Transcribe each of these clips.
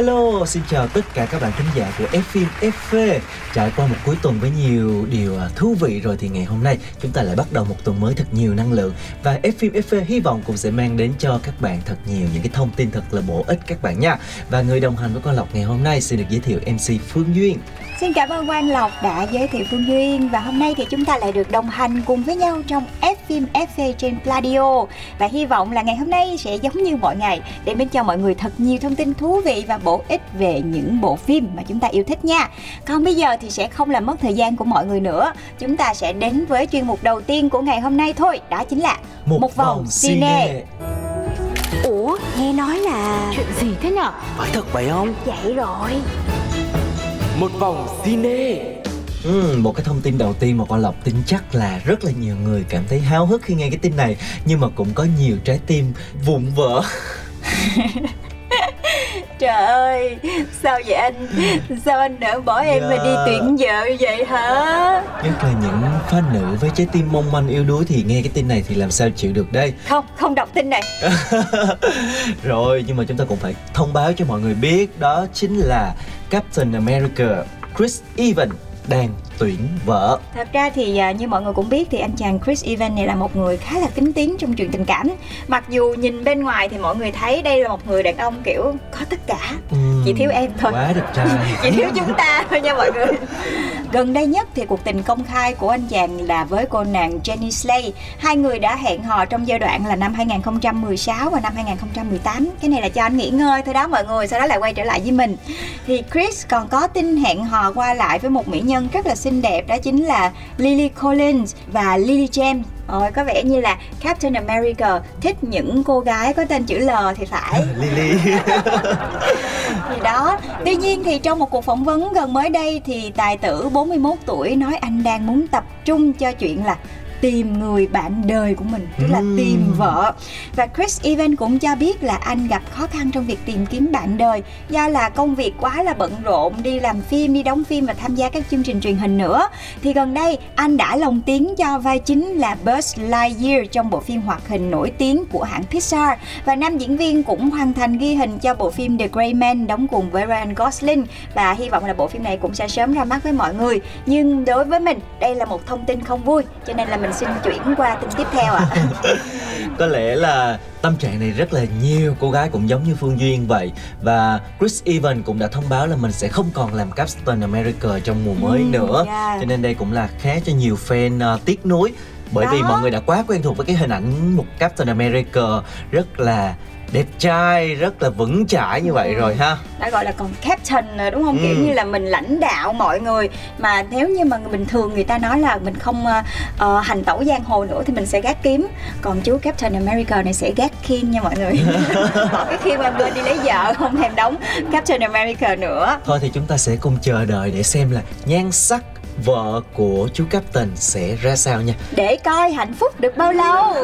Hello, xin chào tất cả các bạn khán giả của F phim FV. Trải qua một cuối tuần với nhiều điều à, thú vị rồi thì ngày hôm nay chúng ta lại bắt đầu một tuần mới thật nhiều năng lượng và F phim FV hy vọng cũng sẽ mang đến cho các bạn thật nhiều những cái thông tin thật là bổ ích các bạn nha. Và người đồng hành với con Lộc ngày hôm nay xin được giới thiệu MC Phương Duyên. Xin cảm ơn Quang Lộc đã giới thiệu Phương Duyên và hôm nay thì chúng ta lại được đồng hành cùng với nhau trong F phim FV trên Pladio và hy vọng là ngày hôm nay sẽ giống như mọi ngày để bên cho mọi người thật nhiều thông tin thú vị và bổ ích về những bộ phim mà chúng ta yêu thích nha. Còn bây giờ thì sẽ không làm mất thời gian của mọi người nữa. Chúng ta sẽ đến với chuyên mục đầu tiên của ngày hôm nay thôi, đó chính là Một, vòng, cine. Ủa, nghe nói là Chuyện gì thế nhở phải thật vậy không vậy rồi. Một vòng cine Ừ, một cái thông tin đầu tiên mà con Lộc tin chắc là rất là nhiều người cảm thấy háo hức khi nghe cái tin này nhưng mà cũng có nhiều trái tim vụn vỡ Trời ơi, sao vậy anh? Sao anh nỡ bỏ em mà đi Dạ. tuyển vợ vậy hả? nhất là những fan nữ với trái tim mong manh yếu đuối thì nghe cái tin này thì làm sao chịu được đây Không, không đọc tin này. rồi nhưng mà chúng ta cũng phải thông báo cho mọi người biết đó chính là Captain America Chris Evans đang tuyển vợ Thật ra thì à, như mọi người cũng biết thì anh chàng Chris Evans này là một người khá là kính tiếng trong chuyện tình cảm. Mặc dù nhìn bên ngoài thì mọi người thấy đây là một người đàn ông kiểu có tất cả. Ừm, Chỉ thiếu em thôi. quá đẹp trai Chỉ thiếu chúng ta thôi nha mọi người. Gần đây nhất thì cuộc tình công khai của anh chàng là với cô nàng Jenny Slay. Hai người đã hẹn hò trong giai đoạn là năm 2016 và năm 2018. Cái này là cho anh nghỉ ngơi thôi đó mọi người, sau đó lại quay trở lại với mình. Thì Chris còn có tin hẹn hò qua lại với một mỹ nhân rất là xinh đẹp đó chính là Lily Collins và Lily James. Ôi, có vẻ như là Captain America thích những cô gái có tên chữ L thì phải. Lily thì đó tuy nhiên thì trong một cuộc phỏng vấn gần mới đây thì tài tử 41 tuổi nói anh đang muốn tập trung cho chuyện là tìm người bạn đời của mình tức là Ừm. tìm vợ. Và Chris Evans cũng cho biết là anh gặp khó khăn trong việc tìm kiếm bạn đời do là công việc quá là bận rộn đi làm phim đi đóng phim và tham gia các chương trình truyền hình nữa. Thì gần đây anh đã lồng tiếng cho vai chính là Buzz Lightyear trong bộ phim hoạt hình nổi tiếng của hãng Pixar. Và nam diễn viên cũng hoàn thành ghi hình cho bộ phim The Grey Man đóng cùng với Ryan Gosling. Và hy vọng là bộ phim này cũng sẽ sớm ra mắt với mọi người. Nhưng đối với mình đây là một thông tin không vui cho nên là mình xin chuyển qua tin tiếp theo ạ có lẽ là tâm trạng này rất là nhiều cô gái cũng giống như Phương Duyên vậy và Chris Evans cũng đã thông báo là mình sẽ không còn làm Captain America trong mùa mới Ừm, nữa yeah. cho nên đây cũng là khá cho nhiều fan uh, tiếc nuối bởi vì Đó. mọi người đã quá quen thuộc với cái hình ảnh một Captain America rất là đẹp trai rất là vững chãi như vậy rồi ha. Đã gọi là còn captain rồi đúng không? Kiểu Ừ. như là mình lãnh đạo mọi người. Mà nếu như mà bình thường người ta nói là mình không ờ, hành tẩu giang hồ nữa thì mình sẽ gác kiếm. Còn chú captain america này sẽ gác khiên nha mọi người. Bỏ cái khiên qua bên đi lấy vợ không thèm đóng captain america nữa. Thôi thì chúng ta sẽ cùng chờ đợi để xem là nhan sắc vợ của chú Captain sẽ ra sao nha để coi hạnh phúc được bao lâu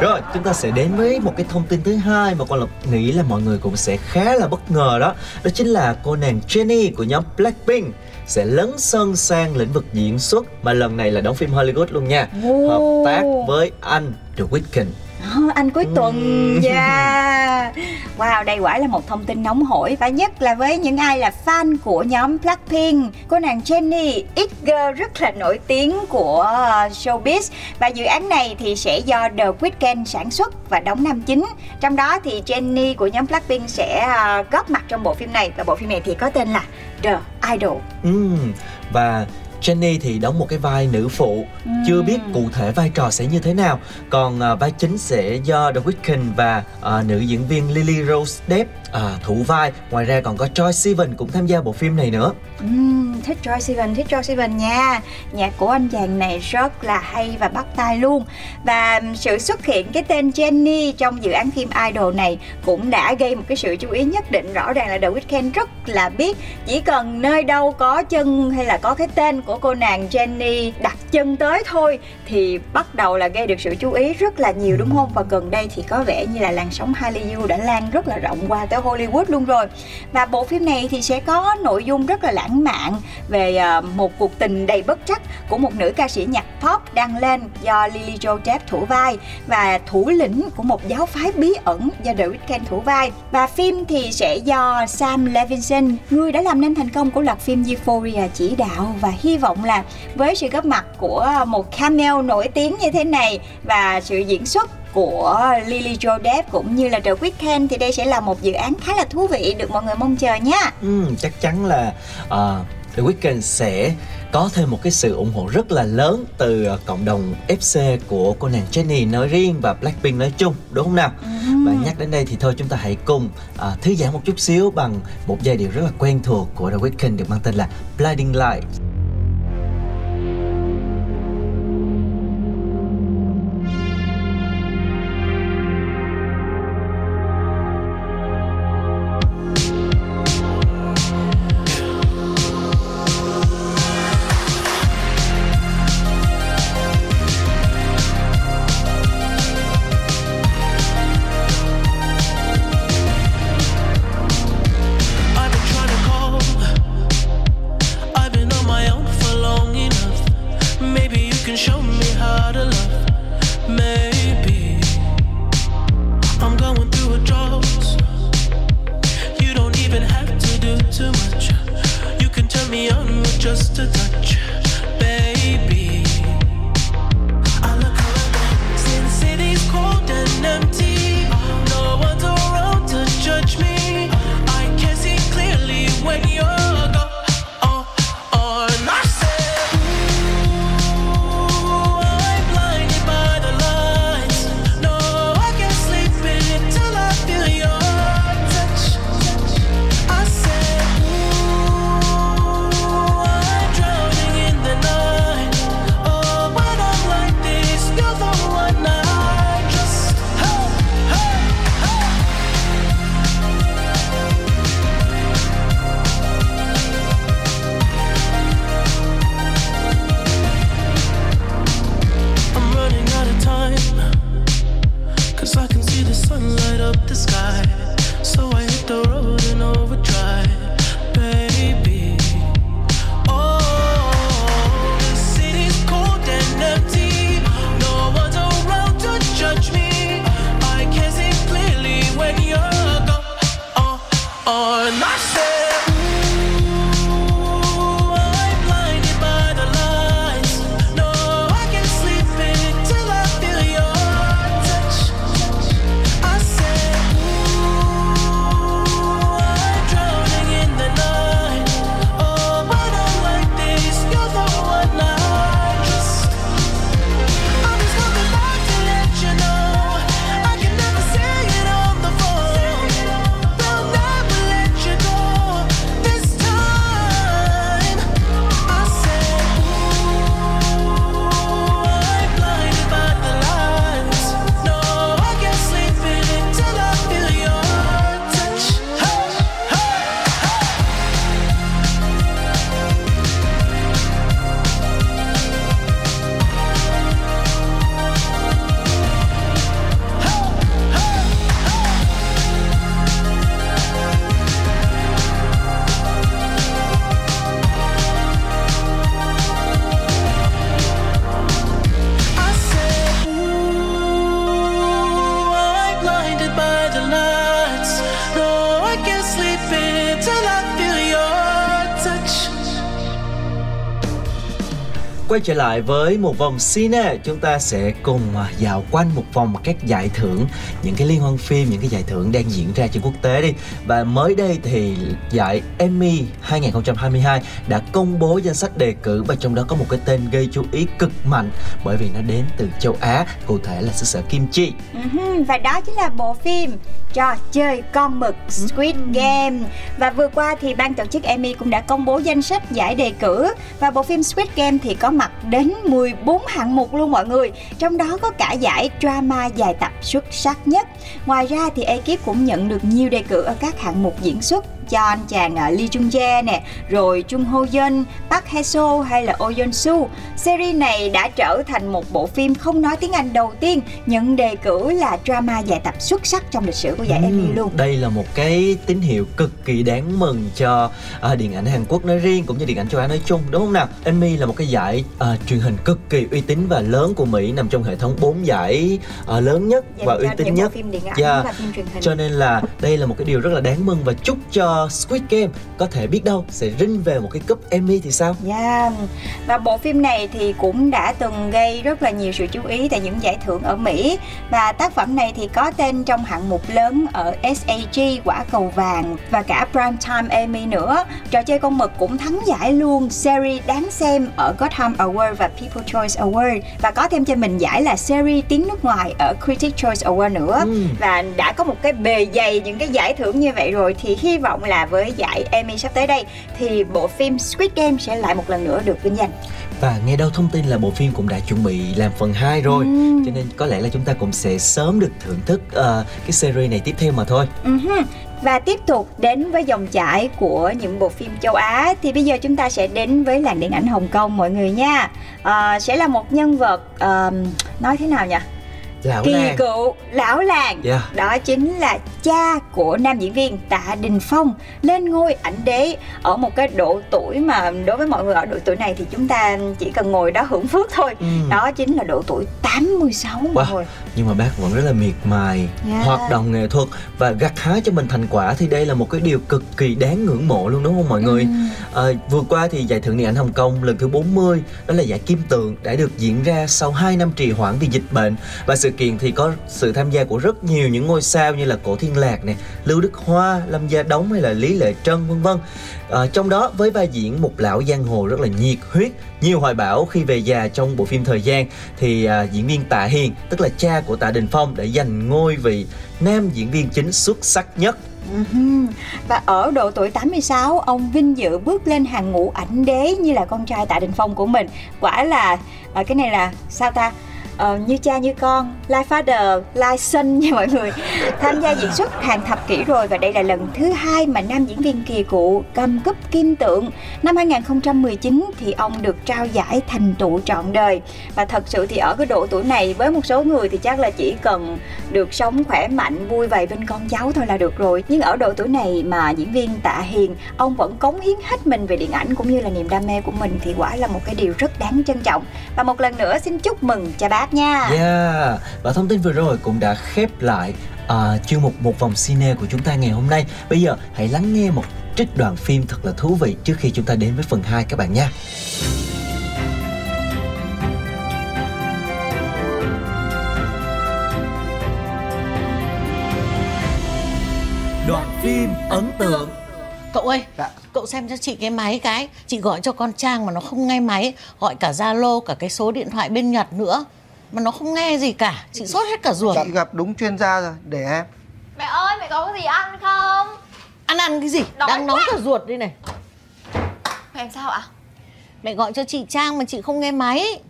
Rồi, chúng ta sẽ đến với một cái thông tin thứ hai mà con Lộc nghĩ là mọi người cũng sẽ khá là bất ngờ đó. Đó chính là cô nàng Jennie của nhóm Blackpink sẽ lấn sân sang lĩnh vực diễn xuất mà lần này là đóng phim Hollywood luôn nha. Hợp tác với anh The Weeknd. Ờ, anh cuối tuần yeah. Wow, đây quả là một thông tin nóng hổi và nhất là với những ai là fan của nhóm Blackpink. Cô nàng Jennie, it girl rất là nổi tiếng của ờ, showbiz và dự án này thì sẽ do The Weeknd sản xuất và đóng nam chính. Trong đó thì Jennie của nhóm Blackpink sẽ ờ, góp mặt trong bộ phim này và bộ phim này thì có tên là The Idol. Ừm, Và Jennie thì đóng một cái vai nữ phụ chưa biết cụ thể vai trò sẽ như thế nào. Còn à, vai chính sẽ do The Weeknd và à, nữ diễn viên Lily Rose Depp à, thủ vai. Ngoài ra còn có Troye Sivan cũng tham gia bộ phim này nữa. Ừm, thích Troy Sivan thích Troy Sivan nha. Nhạc của anh chàng này rất là hay và bắt tai luôn. Và sự xuất hiện cái tên Jenny trong dự án phim Idol này cũng đã gây một cái sự chú ý nhất định. Rõ ràng là The Weeknd rất là biết chỉ cần nơi đâu có chân hay là có cái tên của cô nàng Jenny đặt chân tới thôi thì bắt đầu là gây được sự chú ý rất là nhiều, đúng không? Và gần đây thì có vẻ như là làn sóng Hallyu đã lan rất là rộng qua tới Hollywood luôn rồi. Và bộ phim này thì sẽ có nội dung rất là lãng mạn về ờ, một cuộc tình đầy bất trắc của một nữ ca sĩ nhạc pop đang lên do Lily Joe Depp thủ vai và thủ lĩnh của một giáo phái bí ẩn do The Weeknd thủ vai. Và phim thì sẽ do Sam Levinson, người đã làm nên thành công của loạt phim Euphoria chỉ đạo và hy vọng là với sự góp mặt của một cameo nổi tiếng như thế này và sự diễn xuất của Lily Joe Depp cũng như là The Weeknd thì đây sẽ là một dự án khá là thú vị được mọi người mong chờ nha. Ừ, chắc chắn là uh, The Weeknd sẽ có thêm một cái sự ủng hộ rất là lớn từ uh, cộng đồng FC của cô nàng Jennie nói riêng và Blackpink nói chung đúng không nào? Và nhắc đến đây thì thôi chúng ta hãy cùng uh, thư giãn một chút xíu bằng một giai điệu rất là quen thuộc của The Weeknd được mang tên là Blinding Lights. Quay trở lại với một vòng cine. Chúng ta sẽ cùng à, dạo quanh một vòng các giải thưởng những cái liên hoan phim những cái giải thưởng đang diễn ra trên quốc tế đi. Và mới đây thì giải Emmy 2022 đã công bố danh sách đề cử và trong đó có một cái tên gây chú ý cực mạnh bởi vì nó đến từ châu Á cụ thể là xứ sở Kim Chi. Và đó chính là bộ phim trò chơi con mực Squid Game. Và vừa qua thì ban tổ chức Emmy cũng đã công bố danh sách giải đề cử. Và bộ phim Squid Game thì có mặt đến 14 hạng mục luôn mọi người trong đó có cả giải drama dài tập xuất sắc nhất ngoài ra thì ekip cũng nhận được nhiều đề cử ở các hạng mục diễn xuất cho anh chàng uh, Lee Jung Jae nè, rồi Chung Ho Yeon, Park Hae So hay là Oh Yeon Soo. Series này đã trở thành một bộ phim không nói tiếng Anh đầu tiên nhận đề cử là drama dài tập xuất sắc trong lịch sử của giải Emmy Ừm, luôn. Đây là một cái tín hiệu cực kỳ đáng mừng cho à, điện ảnh Hàn Quốc nói riêng cũng như điện ảnh châu Á nói chung đúng không nào? Emmy là một cái giải à, truyền hình cực kỳ uy tín và lớn của Mỹ nằm trong hệ thống 4 giải à, lớn nhất Dành và uy tín nhất. phim điện ảnh Yeah. và phim truyền hình. Cho nên là đây là một cái điều rất là đáng mừng và chúc cho Squid Game có thể biết đâu sẽ rinh về một cái cúp Emmy thì sao? Yeah. Và bộ phim này thì cũng đã từng gây rất là nhiều sự chú ý tại những giải thưởng ở Mỹ và tác phẩm này thì có tên trong hạng mục lớn ở SAG quả cầu vàng và cả Primetime Emmy nữa. Trò chơi con mực cũng thắng giải luôn series đáng xem ở Gotham Award và People Choice Award và có thêm cho mình giải là series tiếng nước ngoài ở Critics Choice Award nữa Ừm. và đã có một cái bề dày những cái giải thưởng như vậy rồi thì hy vọng là với giải Emmy sắp tới đây thì bộ phim Squid Game sẽ lại một lần nữa được vinh danh. Và nghe đâu thông tin là bộ phim cũng đã chuẩn bị làm phần 2 rồi Ừm. Cho nên có lẽ là chúng ta cũng sẽ sớm được thưởng thức ờ, cái series này tiếp theo mà thôi Uh-huh. Và tiếp tục đến với dòng chảy của những bộ phim châu Á thì bây giờ chúng ta sẽ đến với làng điện ảnh Hồng Kông mọi người nha. À, sẽ là một nhân vật ờm, nói thế nào nhỉ? Lão Kỳ làng cựu lão làng. Yeah. Đó chính là cha của nam diễn viên Tạ Đình Phong lên ngôi ảnh đế ở một cái độ tuổi mà đối với mọi người ở độ tuổi này thì chúng ta chỉ cần ngồi đó hưởng phước thôi. Ừm. Đó chính là độ tuổi 86 mọi Wow. người. Nhưng mà bác vẫn rất là miệt mài Yeah. hoạt động nghệ thuật và gặt hái cho mình thành quả thì đây là một cái điều cực kỳ đáng ngưỡng mộ luôn đúng không mọi người Ừm. Ờ, vừa qua thì giải thưởng điện ảnh Hồng Kông lần thứ 40 đó là giải Kim Tượng đã được diễn ra sau 2 năm trì hoãn vì dịch bệnh và sự kiện thì có sự tham gia của rất nhiều những ngôi sao như là Cổ Thiên Lạc này, Lưu Đức Hoa, Lâm Gia Đống hay là Lý Lệ Trân vân vân. À, trong đó với vai diễn một lão giang hồ rất là nhiệt huyết, nhiều hoài bão khi về già trong bộ phim Thời gian thì à, diễn viên Tạ Hiền tức là cha của Tạ Đình Phong đã giành ngôi vị nam diễn viên chính xuất sắc nhất. Và ở độ tuổi 86, ông vinh dự bước lên hàng ngũ ảnh đế như là con trai Tạ Đình Phong của mình. Quả là à, cái này là sao ta? Uh, như cha như con, like father, like son nha mọi người. Tham gia diễn xuất hàng thập kỷ rồi Và đây là lần thứ hai mà nam diễn viên kỳ cụ cầm cúp kim tượng. Năm 2019 thì ông được trao giải thành tựu trọn đời. Và thật sự thì ở cái độ tuổi này với một số người thì chắc là chỉ cần được sống khỏe mạnh vui vầy bên con cháu thôi là được rồi. Nhưng ở độ tuổi này mà diễn viên Tạ Hiền ông vẫn cống hiến hết mình về điện ảnh cũng như là niềm đam mê của mình thì quả là một cái điều rất đáng trân trọng. Và một lần nữa xin chúc mừng cha bác nha Yeah, và thông tin vừa rồi cũng đã khép lại à, chuyên mục một vòng cine của chúng ta ngày hôm nay. Bây giờ hãy lắng nghe một trích đoạn phim thật là thú vị trước khi chúng ta đến với phần 2 các bạn nha. Đoạn phim ấn tượng Cậu ơi, Dạ. cậu xem cho chị cái máy cái Chị gọi cho con Trang mà nó không nghe máy Gọi cả Zalo, cả cái số điện thoại bên Nhật nữa Mà nó không nghe gì cả Chị sốt hết cả ruột. Chị gặp đúng chuyên gia rồi, để em. Mẹ ơi, mẹ có cái gì ăn không? Ăn ăn cái gì, Đói đang nóng quá. cả ruột đây này. Mẹ em sao ạ? Mẹ gọi cho chị Trang mà chị không nghe máy.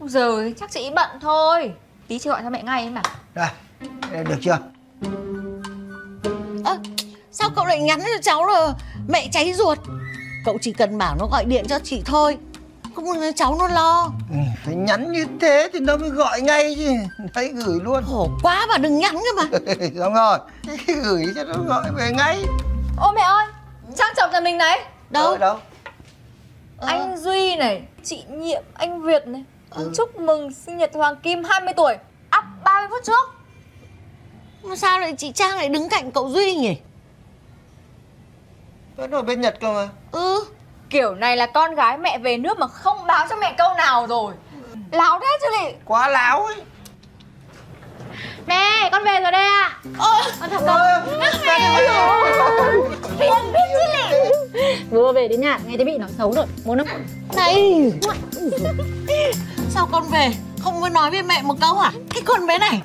Ôi giời, chắc chị bận thôi. Tí chị gọi cho mẹ ngay ấy mà. Đây, được chưa? Ơ, sao cậu lại nhắn cho cháu là mẹ cháy ruột? Cậu chỉ cần bảo nó gọi điện cho chị thôi Không muốn cháu nó lo. Ừ, phải nhắn như thế thì nó mới gọi ngay chứ. Đấy, gửi luôn. Khổ quá mà đừng nhắn cơ mà. Xong rồi, gửi cho nó gọi về ngay. Ô mẹ ơi, Trang chồng nhà mình này. Đâu, Ở đâu? Ờ. Anh Duy này, chị Nhiệm, anh Việt này. Chúc mừng sinh nhật Hoàng Kim 20 tuổi. Up 30 phút trước. Mà sao lại chị Trang lại đứng cạnh cậu Duy nhỉ? Vẫn ở bên Nhật cơ mà. Ừ, Kiểu này là con gái mẹ về nước mà không báo cho mẹ câu nào rồi. Láo thế chứ lị. Quá láo ấy. Mẹ, con về rồi đây ạ. Ôi, con thật con Biết, biết chứ lị. Vừa về đến nhà nghe thấy bị nói xấu rồi. Muốn không? Này. Sao con về? Không muốn nói với mẹ một câu à Cái con bé này.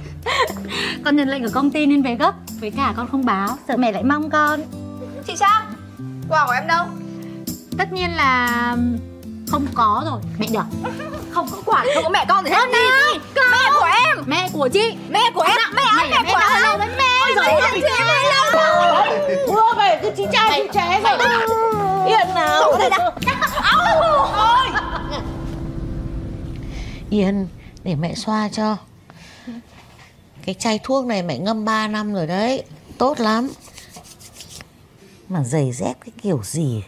Con nhận lệnh ở công ty nên về gấp. Với cả con không báo Sợ mẹ lại mong con. Chị Trang, quà của em đâu? Tất nhiên là không có rồi. Mẹ được. Không có quà, không có mẹ con gì hết Mẹ, mẹ của em. Mẹ của chị. Mẹ của em, mẹ ơi, mẹ của em. đâu đến mẹ Ôi giời ơi, chị em đâu Vừa về cứ chí cha chí chế vậy Yên nào. Yên Để mẹ xoa cho. Cái chai thuốc này mẹ ngâm 3 năm rồi đấy. Tốt lắm. Mà giày dép cái kiểu gì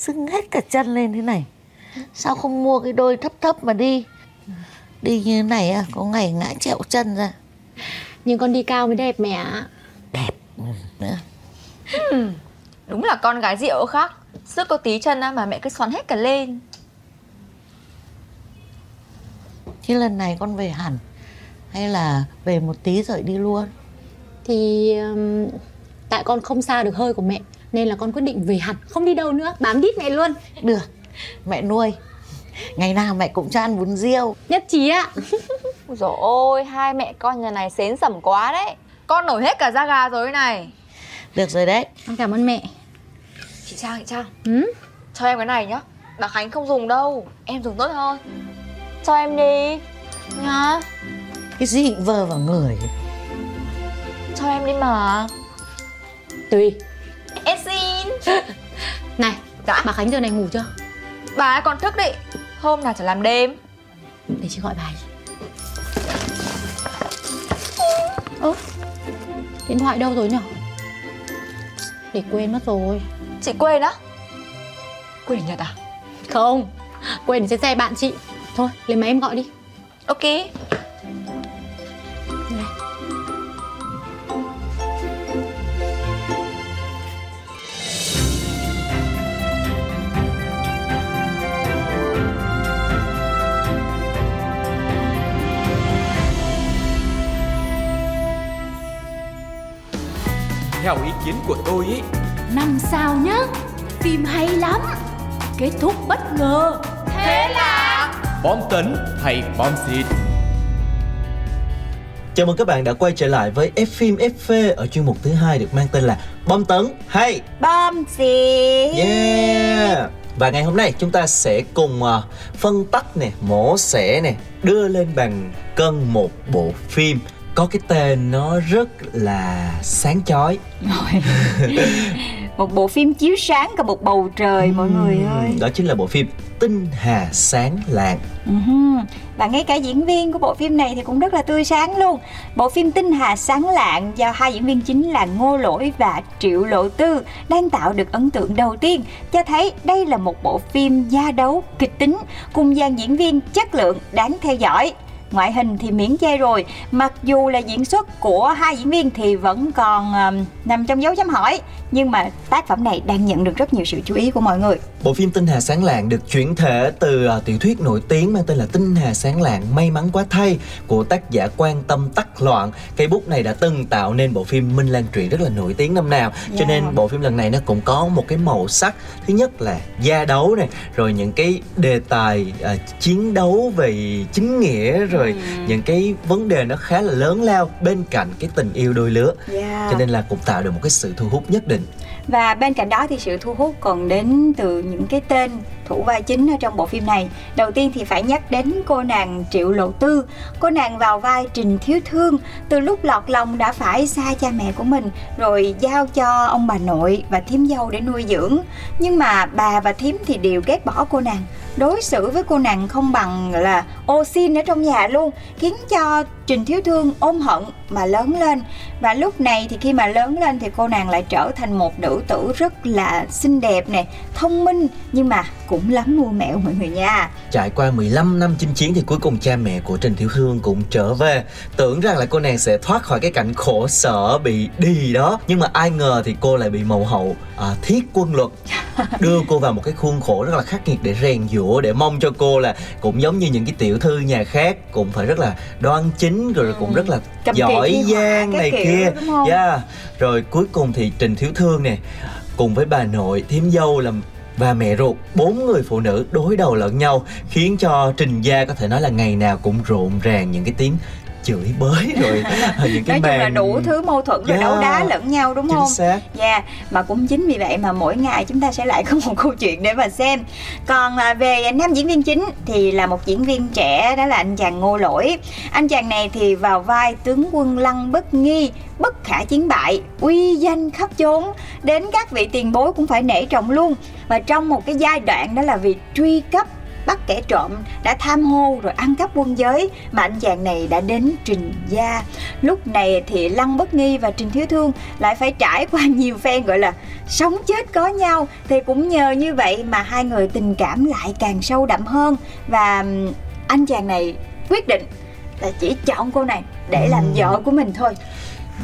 Sưng hết cả chân lên thế này. Sao không mua cái đôi thấp thấp mà đi? Đi như thế này à Có ngày ngã trẹo chân ra. Nhưng con đi cao mới đẹp mẹ ạ. Đẹp. Nữa Đúng là con gái rượu khác. Sức có tí chân á mà mẹ cứ xoắn hết cả lên. Chứ lần này con về hẳn Hay là về một tí rồi đi luôn? Thì um, Tại con không xa được hơi của mẹ Nên là con quyết định về hẳn Không đi đâu nữa. Bám đít mẹ luôn. Được. Mẹ nuôi. Ngày nào mẹ cũng cho ăn bún riêu. Nhất trí ạ. Ôi dồi ôi, hai mẹ con nhà này xến sẩm quá đấy. Con nổi hết cả da gà rồi này. Được rồi đấy. Con cảm ơn mẹ. Chị Trang, chị Trang. Ừ? Cho em cái này nhá. Bà Khánh không dùng đâu. Em dùng tốt hơn Cho em đi. Nhá. Cái gì vơ vào người. Cho em đi mà. Tùy Em xin. Này Dạ. Bà Khánh giờ này ngủ chưa? Bà ấy còn thức đi Hôm nào chả làm đêm. Để chị gọi bà ấy. Ơ Điện thoại đâu rồi nhở? Để quên mất rồi. Chị quên á? Quên nhật à? Không Quên ở trên xe bạn chị. Thôi lấy máy em gọi đi. Ok Theo ý kiến của tôi ý. Năm sao nhá Phim hay lắm Kết thúc bất ngờ. Bom tấn hay bom xịt. Chào mừng các bạn đã quay trở lại với F phim FV ở chuyên mục thứ hai được mang tên là Bom tấn hay Bom xịt. Yeah. Và ngày hôm nay chúng ta sẽ cùng à, phân tách nè, mổ xẻ nè Đưa lên bàn cân một bộ phim có cái tên nó rất là sáng chói. Một bộ phim chiếu sáng cả một bầu trời mọi người ơi. Đó chính là bộ phim Tinh Hà Sáng Lạng Uh-huh. Và ngay cả diễn viên của bộ phim này thì cũng rất là tươi sáng luôn. Bộ phim Tinh Hà Sáng Lạng do hai diễn viên chính là Ngô Lỗi và Triệu Lộ Tư đang tạo được ấn tượng đầu tiên cho thấy đây là một bộ phim gia đấu kịch tính cùng dàn diễn viên chất lượng đáng theo dõi Ngoại hình thì miễn chê rồi Mặc dù là diễn xuất của hai diễn viên thì vẫn còn ờm, nằm trong dấu chấm hỏi Nhưng mà tác phẩm này đang nhận được rất nhiều sự chú ý của mọi người Bộ phim Tinh Hà Sáng Lạng được chuyển thể từ à, tiểu thuyết nổi tiếng mang tên là Tinh Hà Sáng Lạng May mắn quá thay của tác giả Quan Tâm Tắc Loạn. Cây bút này đã từng tạo nên bộ phim Minh Lan truyện rất là nổi tiếng năm nào. Cho Yeah. nên bộ phim lần này nó cũng có một cái màu sắc. Thứ nhất là gia đấu này, rồi những cái đề tài à, chiến đấu về chính nghĩa, rồi những cái vấn đề nó khá là lớn lao bên cạnh cái tình yêu đôi lứa. Cho nên là cũng tạo được một cái sự thu hút nhất định. Và bên cạnh đó thì sự thu hút còn đến từ những cái tên thủ vai chính ở trong bộ phim này. Đầu tiên thì phải nhắc đến cô nàng Triệu Lộ Tư. Cô nàng vào vai Trình Thiếu Thương, từ lúc lọt lòng đã phải xa cha mẹ của mình rồi giao cho ông bà nội và thím dâu để nuôi dưỡng. Nhưng mà bà và thím thì đều ghét bỏ cô nàng đối xử với cô nàng không bằng là ô xin ở trong nhà luôn khiến cho Trình Thiếu Thương ôm hận mà lớn lên và lúc này thì khi mà lớn lên thì cô nàng lại trở thành một nữ tử rất là xinh đẹp nè, thông minh nhưng mà cũng lắm mưu mẹo mọi người nha. Trải qua 15 năm chinh chiến thì cuối cùng cha mẹ của Trình Thiếu Thương cũng trở về Tưởng rằng là cô nàng sẽ thoát khỏi cái cảnh khổ sở bị đi đó Nhưng mà ai ngờ thì cô lại bị mẫu hậu à, thiết quân luật Đưa cô vào một cái khuôn khổ rất là khắc nghiệt để rèn giũa Để mong cho cô là cũng giống như những cái tiểu thư nhà khác Cũng phải rất là đoan chính rồi cũng rất là Cầm giỏi giang này kiểu, kia yeah. Rồi cuối cùng thì Trình Thiếu Thương nè Cùng với bà nội, thím dâu là và mẹ ruột, bốn người phụ nữ đối đầu lẫn nhau, khiến cho trình gia có thể nói là ngày nào cũng rộn ràng những cái tiếng chửi bới rồi những cái Nói chung là đủ thứ mâu thuẫn rồi Yeah. đấu đá lẫn nhau đúng chính không? xác Dạ, mà cũng chính vì vậy mà mỗi ngày chúng ta sẽ lại có một câu chuyện để mà xem. Còn à, về nam diễn viên chính thì là một diễn viên trẻ đó là anh chàng Ngô Lỗi. Anh chàng này thì vào vai tướng quân Lăng Bất Nghi, bất khả chiến bại, uy danh khắp chốn, đến các vị tiền bối cũng phải nể trọng luôn. Và trong một cái giai đoạn đó là vì truy cấp bắt kẻ trộm đã tham hô rồi ăn cắp quân giới mà anh chàng này đã đến trình gia. Lúc này thì lăng bất nghi và trình thiếu thương lại phải trải qua nhiều phen gọi là sống chết có nhau. Thì cũng nhờ như vậy mà hai người tình cảm lại càng sâu đậm hơn và anh chàng này quyết định là chỉ chọn cô này để làm vợ của mình thôi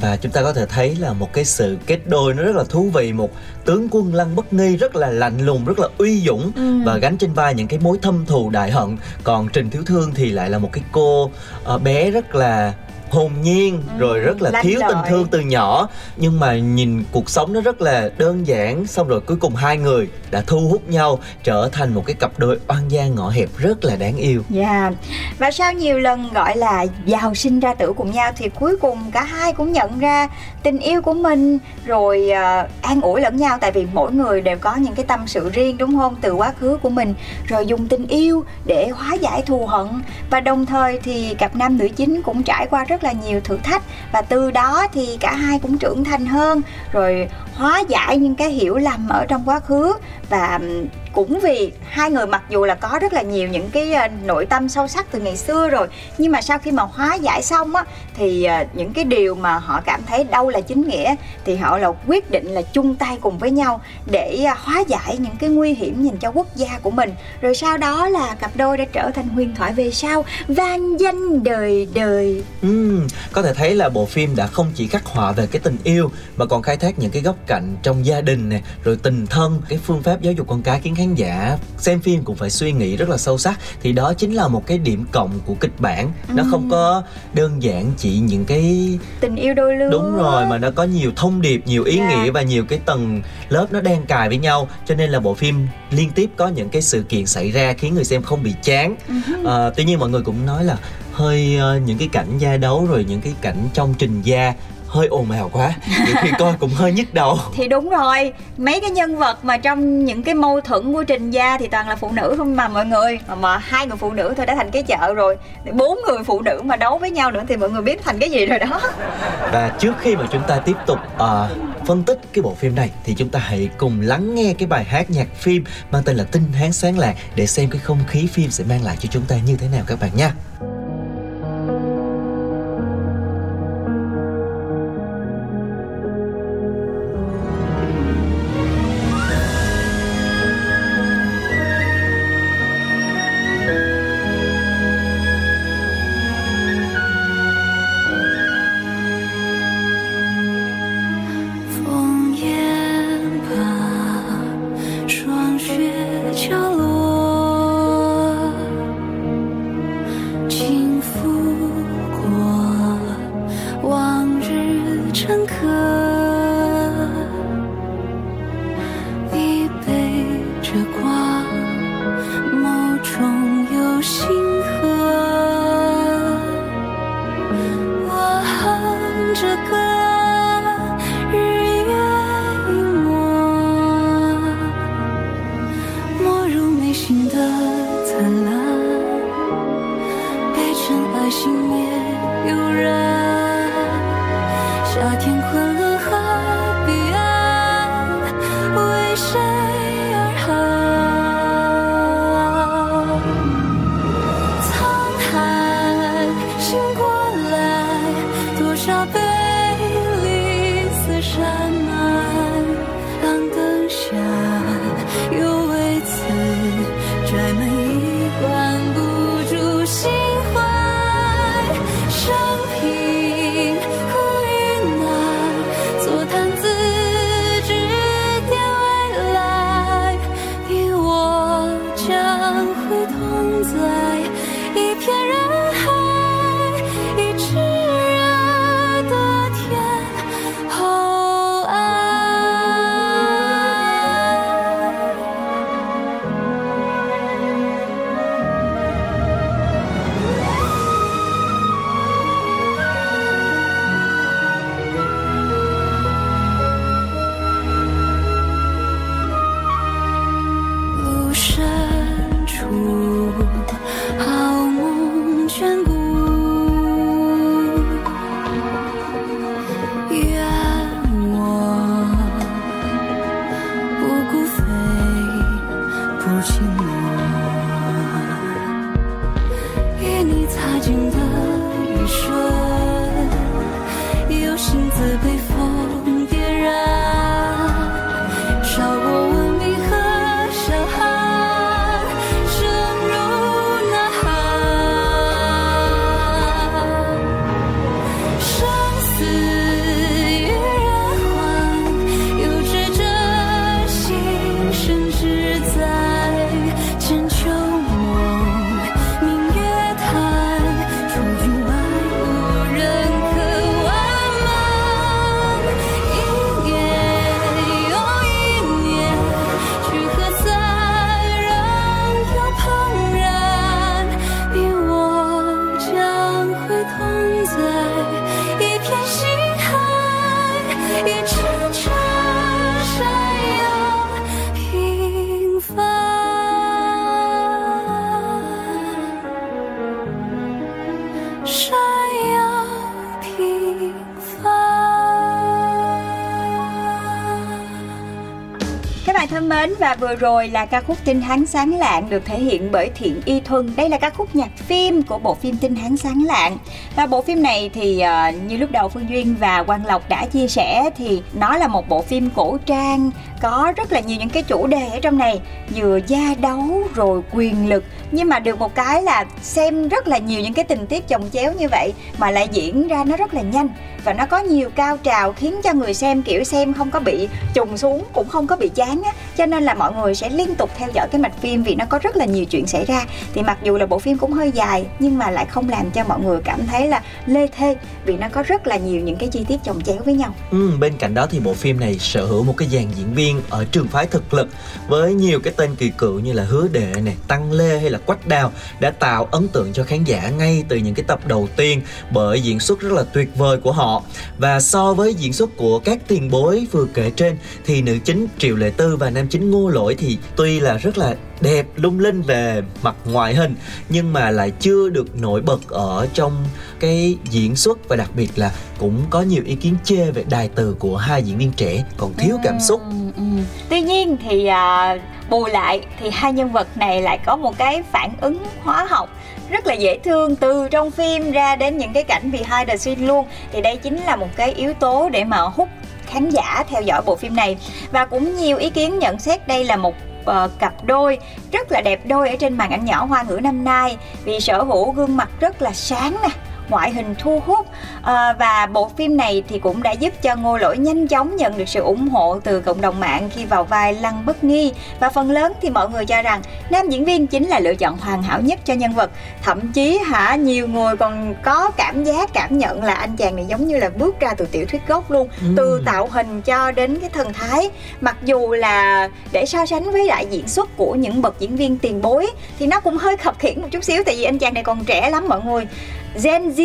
và chúng ta có thể thấy là một cái sự kết đôi nó rất là thú vị một tướng quân lăng bất nghi rất là lạnh lùng rất là uy dũng Ừ. và gánh trên vai những cái mối thâm thù đại hận còn trình thiếu thương thì lại là một cái cô ờ, bé rất là hồn nhiên Ừ, rồi rất là lanh thiếu tình lợi. thương từ nhỏ. Nhưng mà nhìn cuộc sống nó rất là đơn giản. Xong rồi cuối cùng hai người đã thu hút nhau trở thành một cái cặp đôi oan gia ngõ hẹp rất là đáng yêu. Dạ. Và sau nhiều lần gọi là giàu sinh ra tử cùng nhau Thì cuối cùng cả hai cũng nhận ra tình yêu của mình Rồi ờ, an ủi lẫn nhau. Tại vì mỗi người đều có những cái tâm sự riêng đúng không? Từ quá khứ của mình. Rồi dùng tình yêu để hóa giải thù hận. Và đồng thời thì cặp nam nữ chính cũng trải qua rất là là nhiều thử thách. Và từ đó thì cả hai cũng trưởng thành hơn. Rồi hóa giải những cái hiểu lầm ở trong quá khứ. Và cũng vì hai người mặc dù là có rất là nhiều những cái ờ, nội tâm sâu sắc từ ngày xưa rồi, nhưng mà sau khi mà hóa giải xong á, thì ờ, những cái điều mà họ cảm thấy đâu là chính nghĩa thì họ là quyết định là chung tay cùng với nhau để ờ, hóa giải những cái nguy hiểm dành cho quốc gia của mình. Rồi sau đó là cặp đôi đã trở thành huyền thoại về sau, vang danh đời đời. Ừ có thể thấy là bộ phim đã không chỉ khắc họa về cái tình yêu mà còn khai thác những cái góc cạnh trong gia đình nè, rồi tình thân, cái phương pháp giáo dục con cái khiến khán giả xem phim cũng phải suy nghĩ rất là sâu sắc thì đó chính là một cái điểm cộng của kịch bản. Nó không có đơn giản chỉ những cái tình yêu đôi lứa đúng rồi mà nó có nhiều thông điệp, nhiều ý Dạ. nghĩa và nhiều cái tầng lớp nó đan cài với nhau cho nên là bộ phim liên tiếp có những cái sự kiện xảy ra khiến người xem không bị chán. Ờ, tuy nhiên mọi người cũng nói là hơi ờ, những cái cảnh gia đấu rồi những cái cảnh trong trình gia hơi ồn ào quá nhiều khi coi cũng hơi nhức đầu. Thì đúng rồi mấy cái nhân vật mà trong những cái mâu thuẫn của trình gia thì toàn là phụ nữ không mà mọi người. Mà, mà hai người phụ nữ thôi đã thành cái chợ rồi. Bốn người phụ nữ mà đấu với nhau nữa thì mọi người biết thành cái gì rồi đó. Và trước khi mà chúng ta tiếp tục ờ, phân tích cái bộ phim này thì chúng ta hãy cùng lắng nghe cái bài hát nhạc phim mang tên là Tinh Hán Sáng Lạc để xem cái không khí phim sẽ mang lại cho chúng ta như thế nào các bạn nha. 着光眸中有星会同在一片人海，và vừa rồi là ca khúc Tinh Hán Sáng Lạng được thể hiện bởi Thiện Y Thuần. Đây là ca khúc nhạc phim của bộ phim Tinh Hán Sáng Lạng. Và bộ phim này thì uh, như lúc đầu Phương Duyên và Quang Lộc đã chia sẻ thì nó là một bộ phim cổ trang có rất là nhiều những cái chủ đề ở trong này vừa gia đấu rồi quyền lực nhưng mà được một cái là xem rất là nhiều những cái tình tiết chồng chéo như vậy mà lại diễn ra nó rất là nhanh và nó có nhiều cao trào khiến cho người xem kiểu xem không có bị trùng xuống cũng không có bị chán á. Cho nên là mọi người sẽ liên tục theo dõi cái mạch phim vì nó có rất là nhiều chuyện xảy ra. Thì mặc dù là bộ phim cũng hơi dài nhưng mà lại không làm cho mọi người cảm thấy là lê thê vì nó có rất là nhiều những cái chi tiết chồng chéo với nhau. Ừ, bên cạnh đó thì bộ phim này sở hữu một cái dàn diễn viên ở trường phái thực lực với nhiều cái tên kỳ cựu như là Hứa Đệ này, Tăng Lê hay là Quách Đào đã tạo ấn tượng cho khán giả ngay từ những cái tập đầu tiên bởi diễn xuất rất là tuyệt vời của họ và so với diễn xuất của các tiền bối vừa kể trên thì nữ chính Triệu Lệ Tư và nam chính Ngô Lỗi thì tuy là rất là đẹp lung linh về mặt ngoại hình nhưng mà lại chưa được nổi bật ở trong cái diễn xuất và đặc biệt là cũng có nhiều ý kiến chê về đài từ của hai diễn viên trẻ còn thiếu cảm xúc Ừ, ừ. Tuy nhiên thì à, bù lại thì hai nhân vật này lại có một cái phản ứng hóa học rất là dễ thương từ trong phim ra đến những cái cảnh behind the scene luôn. Thì đây chính là một cái yếu tố để mà hút khán giả theo dõi bộ phim này. Và cũng nhiều ý kiến nhận xét đây là một uh, cặp đôi rất là đẹp đôi ở trên màn ảnh nhỏ hoa ngữ năm nay. Vì sở hữu gương mặt rất là sáng nè ngoại hình thu hút. À, và bộ phim này thì cũng đã giúp cho Ngô Lỗi nhanh chóng nhận được sự ủng hộ từ cộng đồng mạng khi vào vai Lăng Bất Nghi. Và phần lớn thì mọi người cho rằng nam diễn viên chính là lựa chọn hoàn hảo nhất cho nhân vật. Thậm chí hả nhiều người còn có cảm giác cảm nhận là anh chàng này giống như là bước ra từ tiểu thuyết gốc luôn Ừ. từ tạo hình cho đến cái thần thái. Mặc dù là để so sánh với lại diễn xuất của những bậc diễn viên tiền bối thì nó cũng hơi khập khiễng một chút xíu tại vì anh chàng này còn trẻ lắm mọi người Gen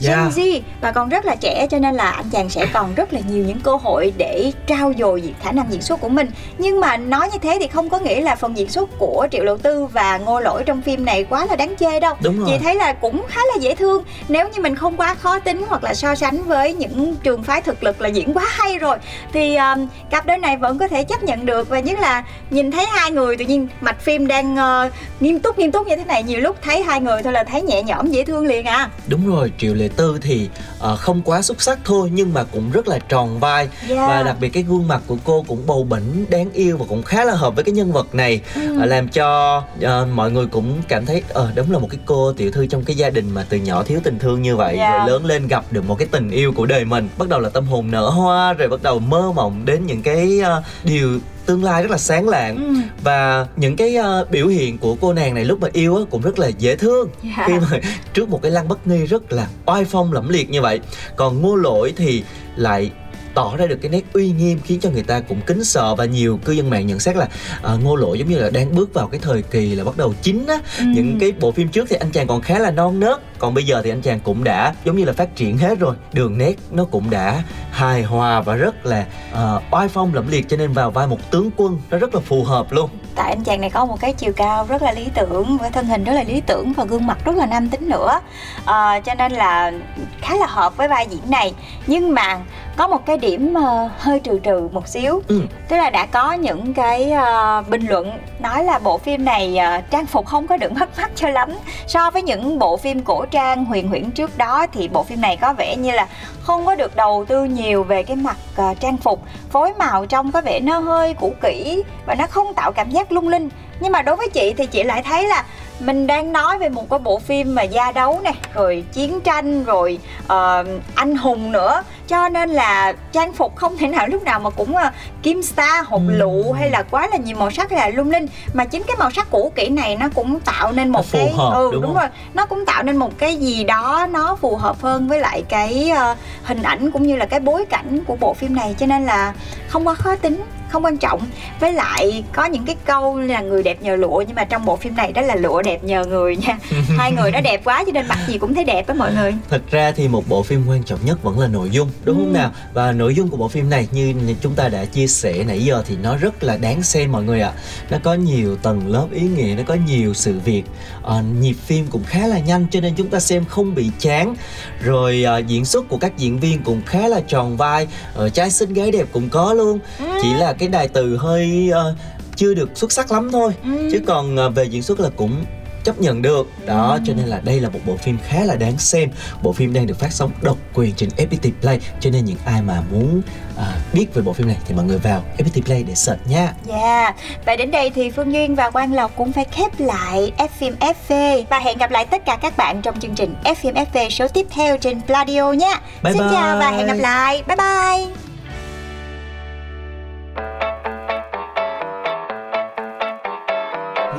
Z Gen Yeah. Z và còn rất là trẻ cho nên là anh chàng sẽ còn rất là nhiều những cơ hội để trao dồi khả năng diễn xuất của mình. Nhưng mà nói như thế thì không có nghĩa là phần diễn xuất của Triệu Lộ Tư và Ngô Lỗi trong phim này quá là đáng chê đâu. Đúng rồi. chị thấy là cũng khá là dễ thương. Nếu như mình không quá khó tính hoặc là so sánh với những trường phái thực lực là diễn quá hay rồi thì um, cặp đôi này vẫn có thể chấp nhận được. Và nhất là nhìn thấy hai người tự nhiên mạch phim đang ờ, nghiêm túc nghiêm túc như thế này nhiều lúc thấy hai người thôi là thấy nhẹ nhõm dễ thương liền à. Đúng rồi, Triệu Lệ người Tư thì uh, không quá xuất sắc thôi nhưng mà cũng rất là tròn vai Yeah. và đặc biệt cái gương mặt của cô cũng bầu bĩnh đáng yêu và cũng khá là hợp với cái nhân vật này Ừ. uh, làm cho uh, mọi người cũng cảm thấy ờ đúng là một cái cô tiểu thư trong cái gia đình mà từ nhỏ thiếu tình thương như vậy Yeah. rồi lớn lên gặp được một cái tình yêu của đời mình bắt đầu là tâm hồn nở hoa rồi bắt đầu mơ mộng đến những cái uh, điều tương lai rất là sáng lạng Ừ. và những cái uh, biểu hiện của cô nàng này lúc mà yêu á cũng rất là dễ thương Dạ. khi mà trước một cái lăng bất nghi rất là oai phong lẫm liệt như vậy còn ngô lỗi thì lại tỏ ra được cái nét uy nghiêm khiến cho người ta cũng kính sợ và nhiều cư dân mạng nhận xét là à, ngô lỗi giống như là đang bước vào cái thời kỳ là bắt đầu chín á. Ừ. những cái bộ phim trước thì anh chàng còn khá là non nớt còn bây giờ thì anh chàng cũng đã giống như là phát triển hết rồi. Đường nét nó cũng đã hài hòa và rất là ờ, oai phong lẫm liệt cho nên vào vai một tướng quân nó rất là phù hợp luôn. Tại anh chàng này có một cái chiều cao rất là lý tưởng với thân hình rất là lý tưởng và gương mặt rất là nam tính nữa. Ờ, cho nên là khá là hợp với vai diễn này. Nhưng mà có một cái điểm ờ, hơi trừ trừ một xíu. Ừ. tức là đã có những cái ờ, bình luận nói là bộ phim này ờ, trang phục không có được bắt mắt cho lắm. So với những bộ phim cổ trang huyền huyễn trước đó thì bộ phim này có vẻ như là không có được đầu tư nhiều về cái mặt ờ, trang phục. Phối màu trong có vẻ nó hơi cũ kỹ và nó không tạo cảm giác lung linh. Nhưng mà đối với chị thì chị lại thấy là mình đang nói về một cái bộ phim mà gia đấu nè rồi chiến tranh rồi ờ, anh hùng nữa. Cho nên là trang phục không thể nào lúc nào mà cũng uh, kim sa hột Ừm. lựu hay là quá là nhiều màu sắc hay là lung linh. Mà chính cái màu sắc cũ kỹ này nó cũng tạo nên Nó một phù cái hợp, ừ đúng đúng, rồi. Nó cũng tạo nên một cái gì đó nó phù hợp hơn với lại cái ờ, hình ảnh cũng như là cái bối cảnh của bộ phim này. Cho nên là không quá khó tính không quan trọng với lại có những cái câu là người đẹp nhờ lụa nhưng mà trong bộ phim này đó là lụa đẹp nhờ người nha hai người đó đẹp quá cho nên mặc gì cũng thấy đẹp á mọi người Thật ra thì một bộ phim quan trọng nhất vẫn là nội dung đúng không Ừ. nào? Và nội dung của bộ phim này như chúng ta đã chia sẻ nãy giờ thì nó rất là đáng xem mọi người ạ. Nó có nhiều tầng lớp ý nghĩa, nó có nhiều sự việc. Ờ, nhịp phim cũng khá là nhanh cho nên chúng ta xem không bị chán. Rồi ờ, diễn xuất của các diễn viên cũng khá là tròn vai. Ờ, trai xinh gái đẹp cũng có luôn. Chỉ là cái đài từ hơi ờ, chưa được xuất sắc lắm thôi. Ừ. Chứ còn ờ, về diễn xuất là cũng chấp nhận được đó cho nên là đây là một bộ phim khá là đáng xem bộ phim đang được phát sóng độc quyền trên FPT Play cho nên những ai mà muốn à, biết về bộ phim này thì mọi người vào FPT Play để search nha Dạ, và đến đây thì Phương Duyên và Quang Lộc cũng phải khép lại F phim FV và hẹn gặp lại tất cả các bạn trong chương trình F phim FV số tiếp theo trên Pladio nha. Bye Xin chào và bye. hẹn gặp lại. Bye bye.